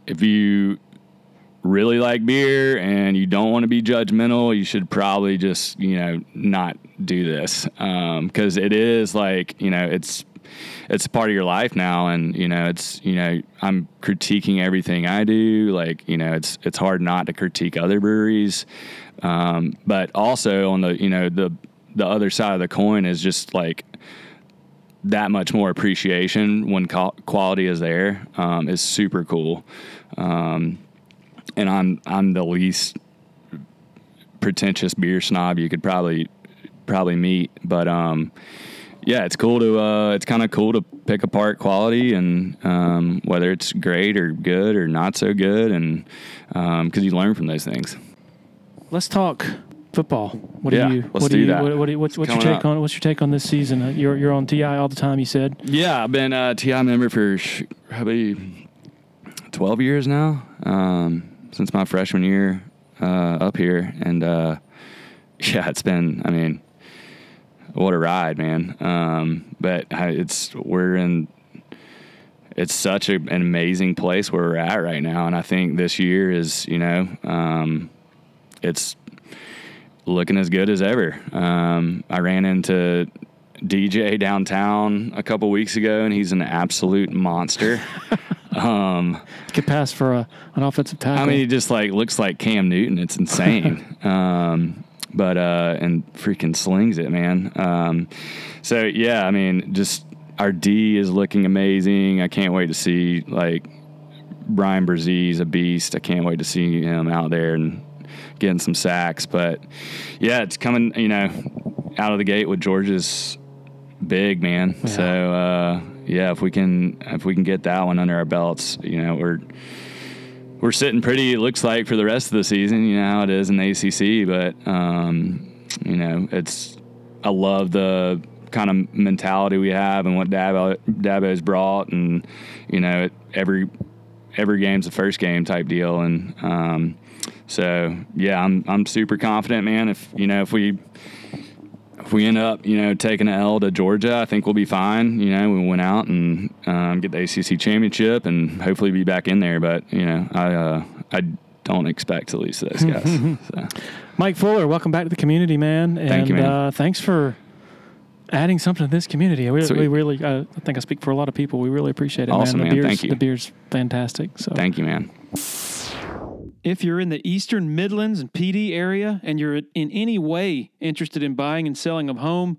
if you really like beer and you don't want to be judgmental, you should probably just, you know, not do this. Um, cause it is like, you know, it's, it's part of your life now. And, you know, it's, you know, I'm critiquing everything I do. Like, you know, it's, it's hard not to critique other breweries. Um, but also on the, you know, the, the other side of the coin is just like, that much more appreciation when quality is there um, is super cool. Um, and I'm I'm the least pretentious beer snob you could probably probably meet, but um, yeah, it's cool to uh, it's kind of cool to pick apart quality and um, whether it's great or good or not so good, and because um, you learn from those things. Let's talk football. What yeah, do you? Let's what do, you, that. What, what, what's, what's your take up. on? What's your take on this season? Uh, you're you're on TI all the time. You said. Yeah, I've been a TI member for probably twelve years now, um, since my freshman year uh, up here, and uh, yeah, it's been. I mean, what a ride, man! Um, but it's we're in. It's such a, an amazing place where we're at right now, and I think this year is, you know, um, it's looking as good as ever. Um, I ran into DJ downtown a couple weeks ago, and he's an absolute monster. um, Could pass for a, an offensive tackle. I mean, he just like looks like Cam Newton. It's insane. um, but uh, and freaking slings it, man. Um, so yeah, I mean, just our D is looking amazing. I can't wait to see like Bryan Bresee a beast. I can't wait to see him out there and getting some sacks. But yeah, it's coming, you know, out of the gate with Georgia's big man. Yeah. So uh, yeah, if we can if we can get that one under our belts, you know, we're we're sitting pretty. It looks like for the rest of the season. You know how it is in the ACC, but um, you know, it's I love the kind of mentality we have and what Dabo Dabo's brought, and you know, every every game's the first game type deal, and um, so yeah, I'm I'm super confident, man. If you know if we if we end up you know taking an L to Georgia, I think we'll be fine. You know, we went out and um, get the ACC championship and hopefully be back in there. But you know, I uh, I don't expect to lose to those guys. so, Mike Fuller, welcome back to the community, man. And Thank you, man. Uh, thanks for adding something to this community. We, we really, uh, I think I speak for a lot of people. We really appreciate it, Awesome, man. man. The beer's, Thank you. The beer's fantastic. So thank you, man. If you're in the Eastern Midlands and Pee Dee area and you're in any way interested in buying and selling a home,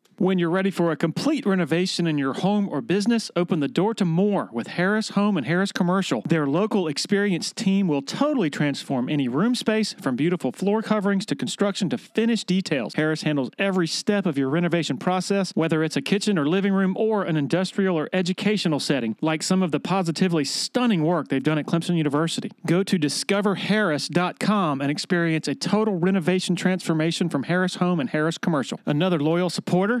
When you're ready for a complete renovation in your home or business, open the door to more with Harris Home and Harris Commercial. Their local experienced team will totally transform any room space from beautiful floor coverings to construction to finished details. Harris handles every step of your renovation process, whether it's a kitchen or living room or an industrial or educational setting, like some of the positively stunning work they've done at Clemson University. Go to discoverharris.com and experience a total renovation transformation from Harris Home and Harris Commercial. Another loyal supporter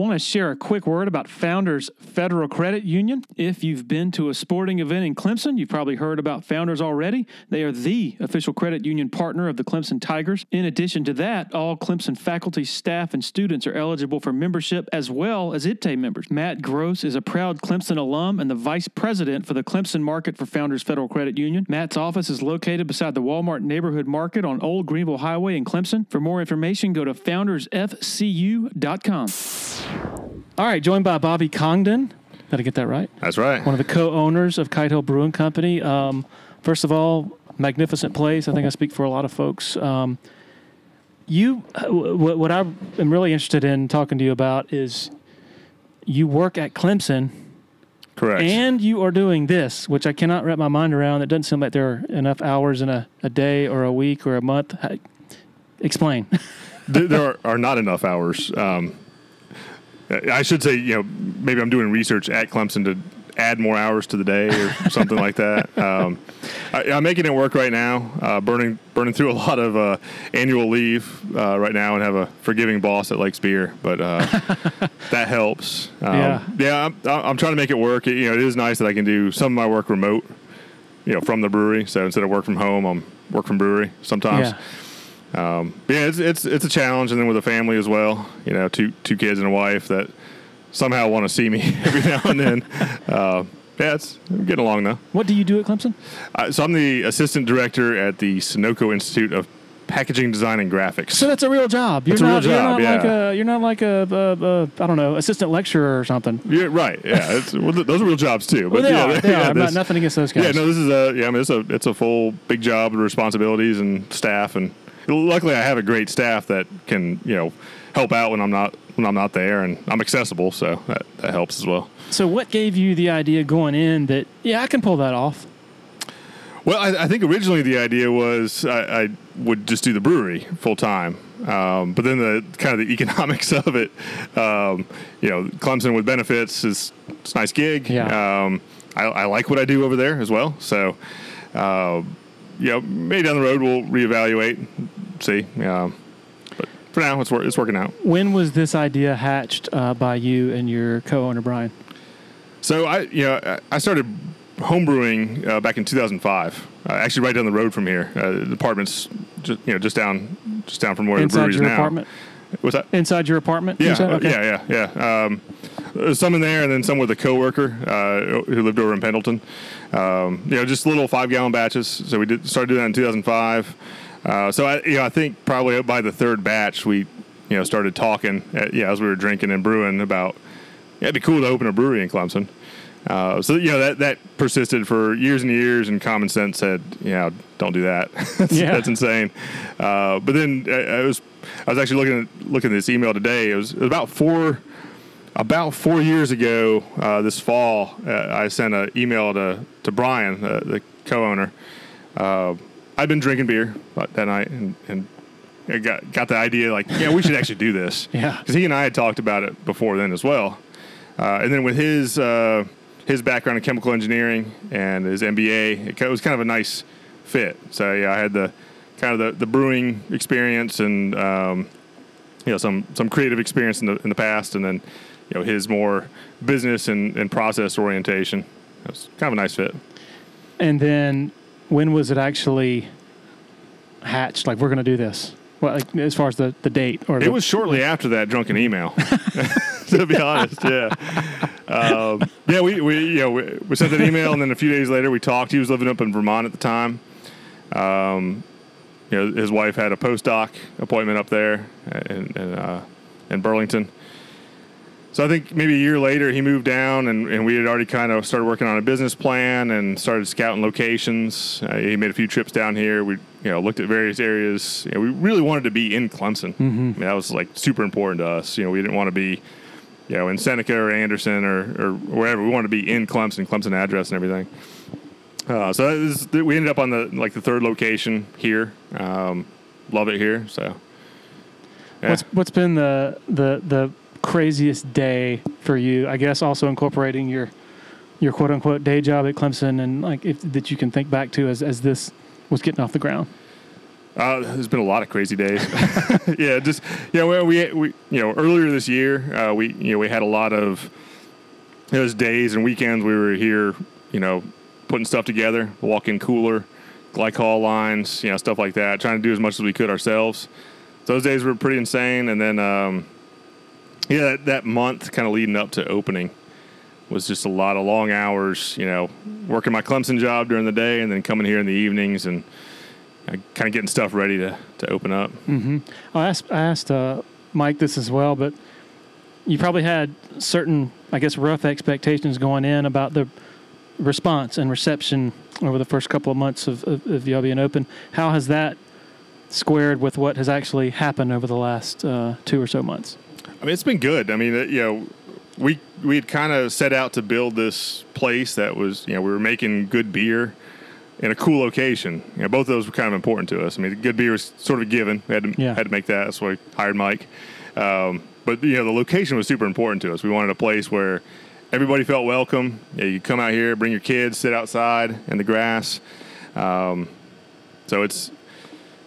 Want to share a quick word about Founders Federal Credit Union? If you've been to a sporting event in Clemson, you've probably heard about Founders already. They are the official credit union partner of the Clemson Tigers. In addition to that, all Clemson faculty, staff, and students are eligible for membership as well as IPTAY members. Matt Gross is a proud Clemson alum and the vice president for the Clemson market for Founders Federal Credit Union. Matt's office is located beside the Walmart Neighborhood Market on Old Greenville Highway in Clemson. For more information, go to foundersfcu.com. All right, joined by Bobby Congdon. Did I get that right? That's right. One of the co-owners of Kite Hill Brewing Company. Um, first of all, magnificent place. I think I speak for a lot of folks. Um, you, uh, what, what I am really interested in talking to you about is you work at Clemson Correct. and you are doing this, which I cannot wrap my mind around. It doesn't seem like there are enough hours in a, a day or a week or a month. How- Explain. There are, are not enough hours. Um, I should say, you know, maybe I'm doing research at Clemson to add more hours to the day or something like that. Um, I, I'm making it work right now, uh, burning burning through a lot of uh, annual leave uh, right now, and have a forgiving boss that likes beer, but uh, that helps. Um, Yeah. yeah. I'm, I'm trying to make it work. It, you know, it is nice that I can do some of my work remote. You know, from the brewery. So instead of work from home, I'm work from brewery sometimes. yeah. Um, yeah, it's, it's it's a challenge, and then with a family as well. You know, two two kids and a wife that somehow want to see me every now and then. Uh, yeah, it's I'm getting along though. What do you do at Clemson? Uh, so I'm the assistant director at the Sonoco Institute of Packaging Design and Graphics. So that's a real job. You're It's a real not. you're job, not like yeah. a. You're not like a, a, a. I don't know, assistant lecturer or something. yeah, right. Yeah, it's, well, th- those are real jobs too. Well, they yeah, are. They yeah, are. I'm not, nothing against those guys. Yeah, no, this is a yeah. I mean, it's a it's a full big job with responsibilities and staff, and luckily I have a great staff that can you know help out when I'm not when I'm not there, and I'm accessible, so that, that helps as well. So, what gave you the idea going in that yeah, I can pull that off? Well, I, I think originally the idea was I, I would just do the brewery full time, um, but then the kind of the economics of it, um, you know, Clemson with benefits is it's a nice gig. Yeah. Um, I, I like what I do over there as well. So, uh, you know, maybe down the road we'll reevaluate, see. Um, but for now, it's wor- it's working out. When was this idea hatched uh, by you and your co-owner Bryon? So I, you know, I- started homebrewing uh, back in 2005. Uh, actually, right down the road from here. Uh, the apartment's just, you know just down just down from where the Inside brewery is your now. apartment. What's that? Inside your apartment. Yeah, uh, Okay. yeah, yeah, yeah. Um, some in there, and then some with a coworker uh, who lived over in Pendleton. Um, you know, just little five gallon batches. So we did started doing that in 2005. Uh, so I, you know, I think probably by the third batch, we, you know, started talking. uh yeah, as we were drinking and brewing about, yeah, it'd be cool to open a brewery in Clemson. Uh, so you know that that persisted for years and years, and common sense said, "Yeah, don't do that. that's, Yeah. that's insane." Uh, but then I, I was I was actually looking at looking at this email today. It was, it was about four about four years ago uh, this fall. Uh, I sent an email to to Bryon, uh, the co-owner. I'd been drinking beer that night, and, and I got got the idea like, yeah, we should actually do this. Yeah. because he and I had talked about it before then as well. Uh, and then with his uh, his background in chemical engineering and his MBA, it, was kind of a nice fit. So yeah, I had the kind of the, the brewing experience and um, you know some some creative experience in the in the past, and then you know his more business and, and process orientation. It was kind of a nice fit. And then when was it actually hatched? Like, we're going to do this? Well, like, as far as the, the date or It the, was shortly after that drunken email. to be honest, yeah, um, yeah. We, we you know we, we sent that email, and then a few days later we talked. He was living up in Vermont at the time. Um, you know, his wife had a postdoc appointment up there in in, uh, in Burlington. So I think maybe a year later he moved down, and, and we had already kind of started working on a business plan and started scouting locations. Uh, he made a few trips down here. We you know looked at various areas. You know, we really wanted to be in Clemson. I mean, that was like super important to us. You know, we didn't want to be you know in Seneca or Anderson or, or wherever. We wanted to be in Clemson, Clemson address and everything. Uh, so that is, we ended up on the like the third location here. Um, love it here. So yeah. What's what's been the the the craziest day for you? I guess also incorporating your your quote unquote day job at Clemson and like if that you can think back to as as this was getting off the ground. Uh, there's been a lot of crazy days. yeah, just yeah. Well, we we you know earlier this year uh, we you know we had a lot of those days and weekends we were here. You know, putting stuff together, walk-in cooler, glycol lines, you know, stuff like that. Trying to do as much as we could ourselves. Those days were pretty insane. And then um, yeah, that, that month kind of leading up to opening was just a lot of long hours. You know, working my Clemson job during the day and then coming here in the evenings and kind of getting stuff ready to, to open up. I asked I asked uh, Mike this as well, but you probably had certain, I guess, rough expectations going in about the response and reception over the first couple of months of, of, of y'all being open. How has that squared with what has actually happened over the last uh, two or so months? I mean, it's been good. I mean, you know, we we had kind of set out to build this place that was, you know, we were making good beer in a cool location. You know, both of those were kind of important to us. I mean, good beer was sort of a given. We had to Yeah. had to make that. That's why we hired Mike. Um, but you know, the location was super important to us. We wanted a place where everybody felt welcome. Yeah, you come out here, bring your kids, sit outside in the grass. Um, so it's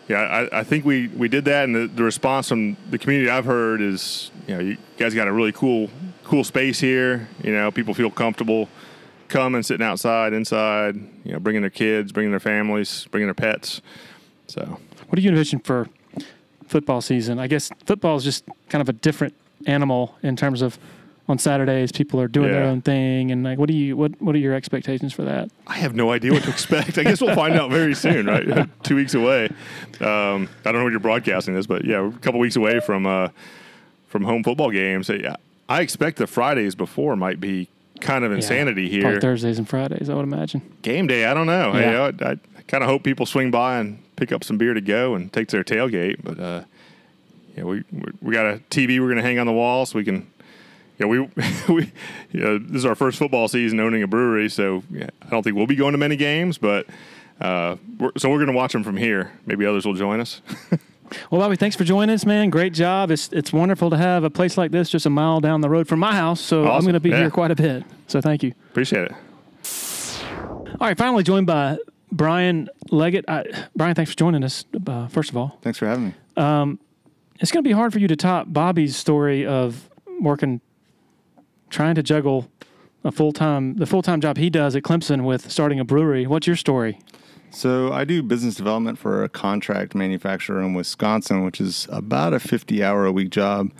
yeah, I, I think we, we did that, and the, the response from the community I've heard is, you know, you guys got a really cool cool space here. You know, people feel comfortable coming, sitting outside, inside. You know, bringing their kids, bringing their families, bringing their pets. So What do you envision for football season? I guess football is just kind of a different animal in terms of on Saturdays people are doing their own thing, and like, what do you what what are your expectations for that? I have no idea what to expect. I guess we'll find out very soon, right? Two weeks away. Um, I don't know when you're broadcasting this, but yeah, we're a couple weeks away from uh, from home football games. So, yeah, I expect the Fridays before might be kind of insanity Probably here. Thursdays and Fridays, I would imagine. game day. I don't know. Yeah. Know, I, I kind of hope people swing by and pick up some beer to go and take to their tailgate. But uh, yeah, we, we got a TV we're going to hang on the wall so we can. Yeah, we we you know, this is our first football season owning a brewery, so yeah, I don't think we'll be going to many games, but uh, we're, so we're going to watch them from here. Maybe others will join us. Well, Bobby, thanks for joining us, man. Great job. It's it's wonderful to have a place like this just a mile down the road from my house. So I'm going to be Yeah. here quite a bit. So thank you. Appreciate it. All right, finally joined by Bryon Leggett. I, Bryon, thanks for joining us. Uh, first of all, Thanks for having me. Um, it's going to be hard for you to top Bobby's story of working, trying to juggle a full time the full time job he does at Clemson with starting a brewery. What's your story? So I do business development for a contract manufacturer in Wisconsin, which is about a 50 hour a week job.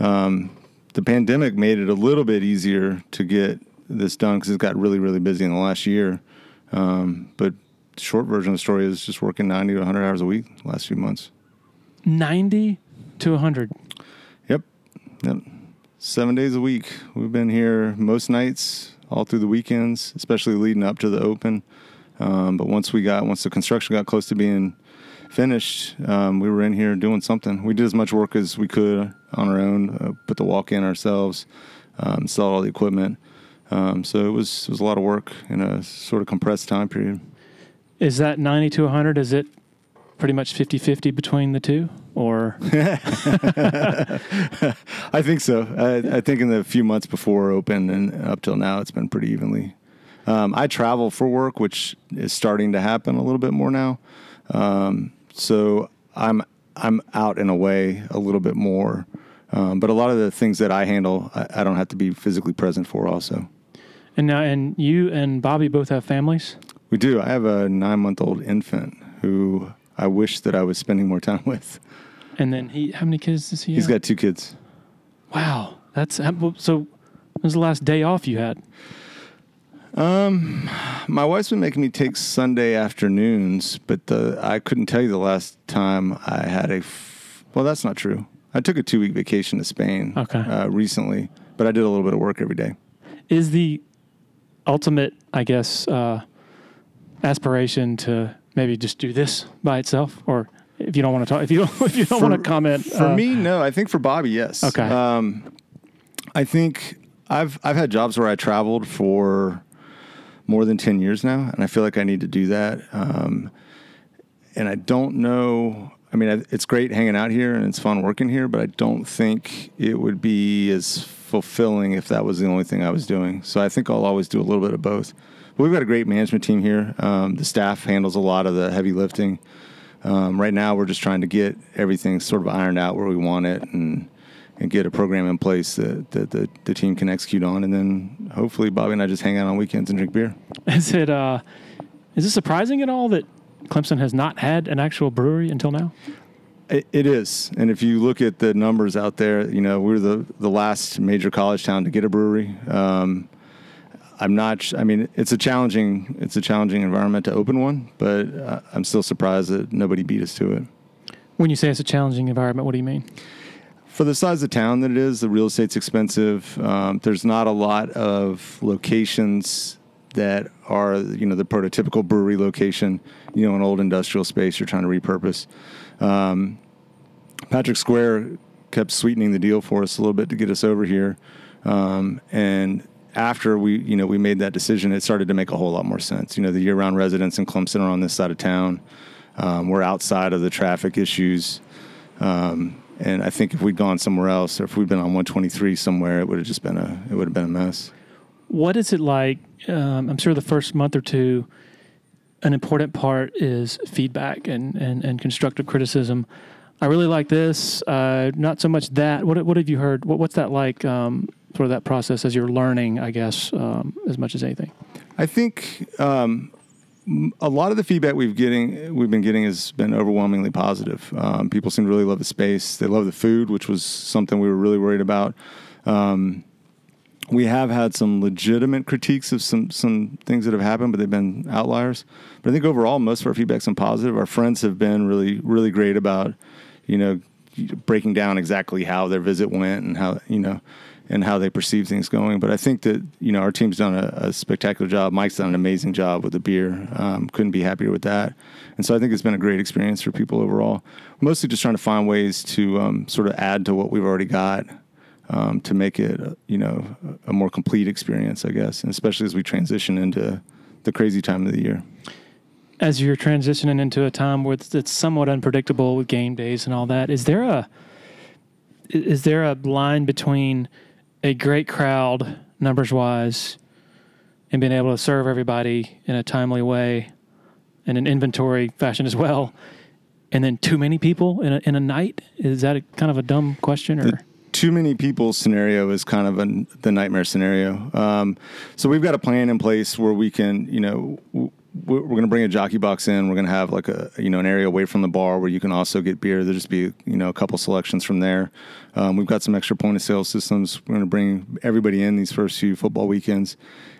Um, the pandemic made it a little bit easier to get this done because it got really, really busy in the last year. Um, but the short version of the story is just working 90 to 100 hours a week the last few months. Ninety to hundred. Yep. Yep. Seven days a week. We've been here most nights, all through the weekends, especially leading up to the open. Um, but once we got once the construction got close to being finished, um, we were in here doing something. We did as much work as we could on our own, uh, put the walk in ourselves, um, installed all the equipment. Um, so it was it was a lot of work in a sort of compressed time period. Is that 90 to 100? Is it pretty much 50 50 between the two? Or I think so. I, I think in the few months before open and up till now, it's been pretty evenly. Um, I travel for work, which is starting to happen a little bit more now. Um, so I'm I'm out and away a little bit more. Um, but a lot of the things that I handle, I, I don't have to be physically present for. Also, and now and you and Bobby both have families. we do. I have a nine month old infant who I wish that I was spending more time with. And then he, how many kids does he He's have? got two kids. wow, that's so. When was the last day off you had? Um, my wife's been making me take Sunday afternoons, but the I couldn't tell you the last time I had a. F- well, that's not true. I took a two week vacation to Spain. Okay. Uh, recently, but I did a little bit of work every day. Is the ultimate, I guess, uh, aspiration to maybe just do this by itself, or if you don't want to talk, if you don't, if you don't For- want to comment, For uh, me, no. I think for Bobby, yes. Okay. Um, I think I've I've had jobs where I traveled for more than ten years now, and I feel like I need to do that. Um, and I don't know. I mean, I- it's great hanging out here and it's fun working here, but I don't think it would be as fulfilling if that was the only thing I was doing. So I think I'll always do a little bit of both. But we've got a great management team here. Um, the staff handles a lot of the heavy lifting. Um, right now, we're just trying to get everything sort of ironed out where we want it and and get a program in place that, that the, the team can execute on. And then hopefully, Bobby and I just hang out on weekends and drink beer. is it uh, is it surprising at all that Clemson has not had an actual brewery until now? It, it is, and if you look at the numbers out there, you know we're the the last major college town to get a brewery. Um, I'm not. I mean, it's a challenging it's a challenging environment to open one, but uh, I'm still surprised that nobody beat us to it. When you say it's a challenging environment, what do you mean? For the size of town that it is, the real estate's expensive. Um, there's not a lot of locations that are, you know, the prototypical brewery location. You know, an old industrial space you're trying to repurpose. Um, Patrick Square kept sweetening the deal for us a little bit to get us over here, um, and after we, you know, we made that decision, it started to make a whole lot more sense. You know, the year-round residents in Clemson are on this side of town. Um, we're outside of the traffic issues. Um, and I think if we'd gone somewhere else, or if we'd been on 123 somewhere, it would have just been a it would have been a mess. What is it like? Um, I'm sure the first month or two, an important part is feedback and, and, and constructive criticism. I really like this, uh, not so much that. What, what have you heard? What, what's that like, um, sort of that process as you're learning, I guess, um, as much as anything? I think um, a lot of the feedback we've getting we've been getting has been overwhelmingly positive. Um, people seem to really love the space. They love the food, which was something we were really worried about. Um, we have had some legitimate critiques of some some things that have happened, but they've been outliers. But I think overall, most of our feedback's been positive. Our friends have been really really great about, you know, breaking down exactly how their visit went and how you know and how they perceive things going. But I think that you know our team's done a, a spectacular job. Mike's done an amazing job with the beer. Um, couldn't be happier with that. And so I think it's been a great experience for people overall. Mostly just trying to find ways to um, sort of add to what we've already got um, to make it you know a more complete experience, I guess, and especially as we transition into the crazy time of the year. As you're transitioning into a time where it's, it's somewhat unpredictable with game days and all that, is there a is there a line between a great crowd numbers wise and being able to serve everybody in a timely way in an inventory fashion as well and then too many people in a, in a night is that a, kind of a dumb question or The too many people scenario is kind of a, the nightmare scenario. Um, so we've got a plan in place where we can, you know, w- we're going to bring a jockey box in. We're going to have like a, you know, an area away from the bar where you can also get beer. There'll just be, you know, a couple selections from there. Um, we've got some extra point of sale systems. We're going to bring everybody in these first few football weekends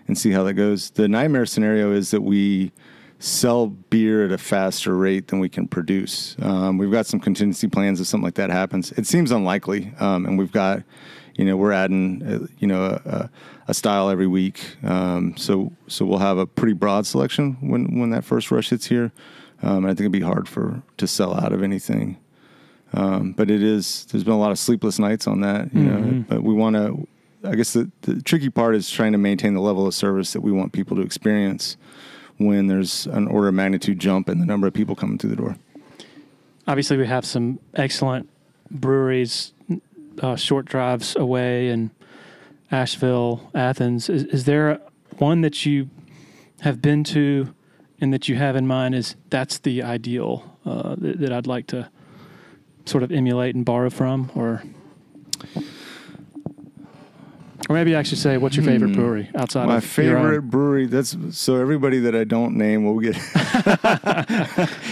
and see how that goes. The nightmare scenario is that we sell beer at a faster rate than we can produce. Um, we've got some contingency plans if something like that happens. It seems unlikely, um, and we've got, you know, we're adding, uh, you know, a, a style every week. Um, so so we'll have a pretty broad selection when when that first rush hits here. Um, and I think it'd be hard for to sell out of anything. Um, but it is. There's been a lot of sleepless nights on that, you know. But we want to. I guess the, the tricky part is trying to maintain the level of service that we want people to experience when there's an order of magnitude jump in the number of people coming through the door. Obviously, we have some excellent breweries, uh, short drives away, and Asheville, Athens. Is, is there one that you have been to and that you have in mind? Is that's the ideal uh, that, that I'd like to sort of emulate and borrow from, or or maybe I should say, what's your favorite brewery outside Hmm. My of your own? favorite brewery. That's so everybody that I don't name will get.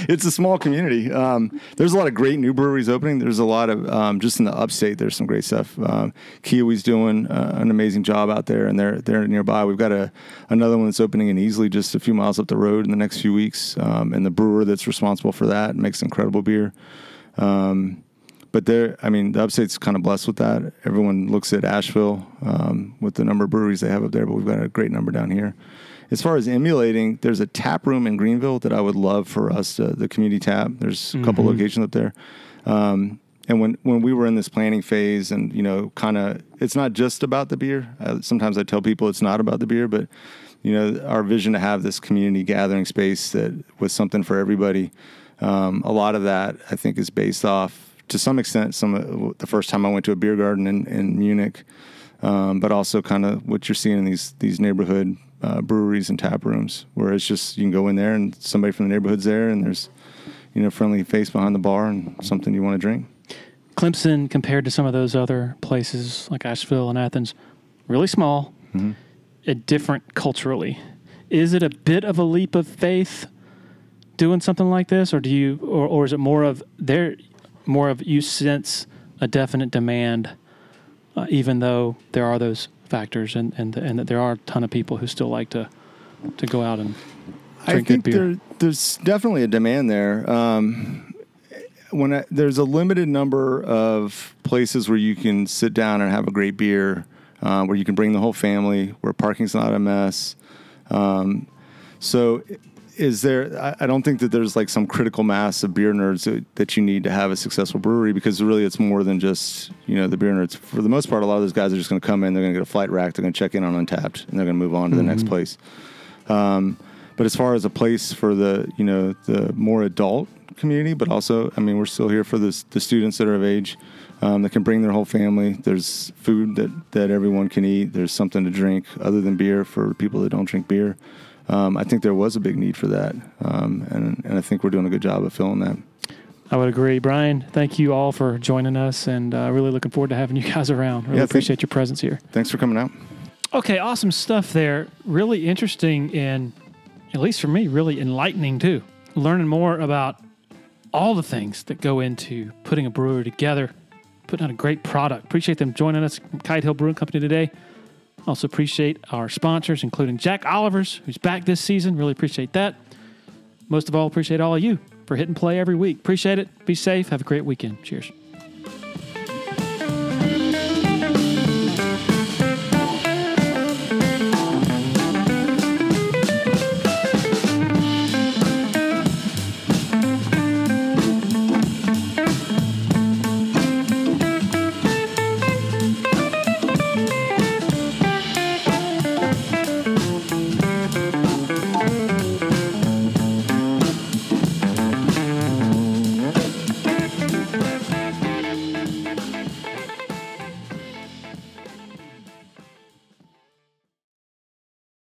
it's a small community. Um, there's a lot of great new breweries opening. There's a lot of um, just in the upstate. There's some great stuff. Um, Kiwi's doing uh, an amazing job out there, and they're they're nearby. We've got a another one that's opening in Easley, just a few miles up the road in the next few weeks. Um, and the brewer that's responsible for that makes incredible beer. Um, but there, I mean, the upstate's kind of blessed with that. Everyone looks at Asheville um, with the number of breweries they have up there, but we've got a great number down here. As far as emulating, there's a tap room in Greenville that I would love for us to, the community tap. There's a couple locations up there. Um, and when, when we were in this planning phase and, you know, kind of, it's not just about the beer. Uh, sometimes I tell people it's not about the beer, but, you know, our vision to have this community gathering space that was something for everybody. Um, a lot of that, I think, is based off to some extent some of the first time I went to a beer garden in, in Munich, um, but also kind of what you're seeing in these these neighborhood uh, breweries and tap rooms, where it's just you can go in there and somebody from the neighborhood's there, and there's you know friendly face behind the bar and something you want to drink. Clemson compared to some of those other places like Asheville and Athens, really small, Mm-hmm. uh, different culturally. Is it a bit of a leap of faith doing something like this, or do you, or, or is it more of there, more of you sense a definite demand, uh, even though there are those factors and and and that there are a ton of people who still like to to go out and I drink think good beer. there, there's definitely a demand there. Um, when I, there's a limited number of places where you can sit down and have a great beer, uh, where you can bring the whole family, where parking's not a mess. Um, so, is there? I, don't think that there's like some critical mass of beer nerds that, that you need to have a successful brewery because really it's more than just you know the beer nerds. For the most part, a lot of those guys are just going to come in, they're going to get a flight rack, they're going to check in on Untappd, and they're going to move on to the next place. Um, but as far as a place for the you know the more adult community, but also I mean we're still here for the the students that are of age um, that can bring their whole family. There's food that that everyone can eat. There's something to drink other than beer for people that don't drink beer. Um, I think there was a big need for that, um, and and I think we're doing a good job of filling that. I would agree, Bryon. Thank you all for joining us, and uh, really looking forward to having you guys around. Really Yeah, appreciate your presence here. Thanks for coming out. Okay, awesome stuff there. Really interesting and, at least for me, really enlightening too. Learning more about all the things that go into putting a brewery together, putting out a great product. Appreciate them joining us Kite Hill Brewing Company today. Also appreciate our sponsors, including Jack Olivers, who's back this season. Really appreciate that. Most of all, appreciate all of you for hitting play every week. Appreciate it. Be safe. Have a great weekend. Cheers.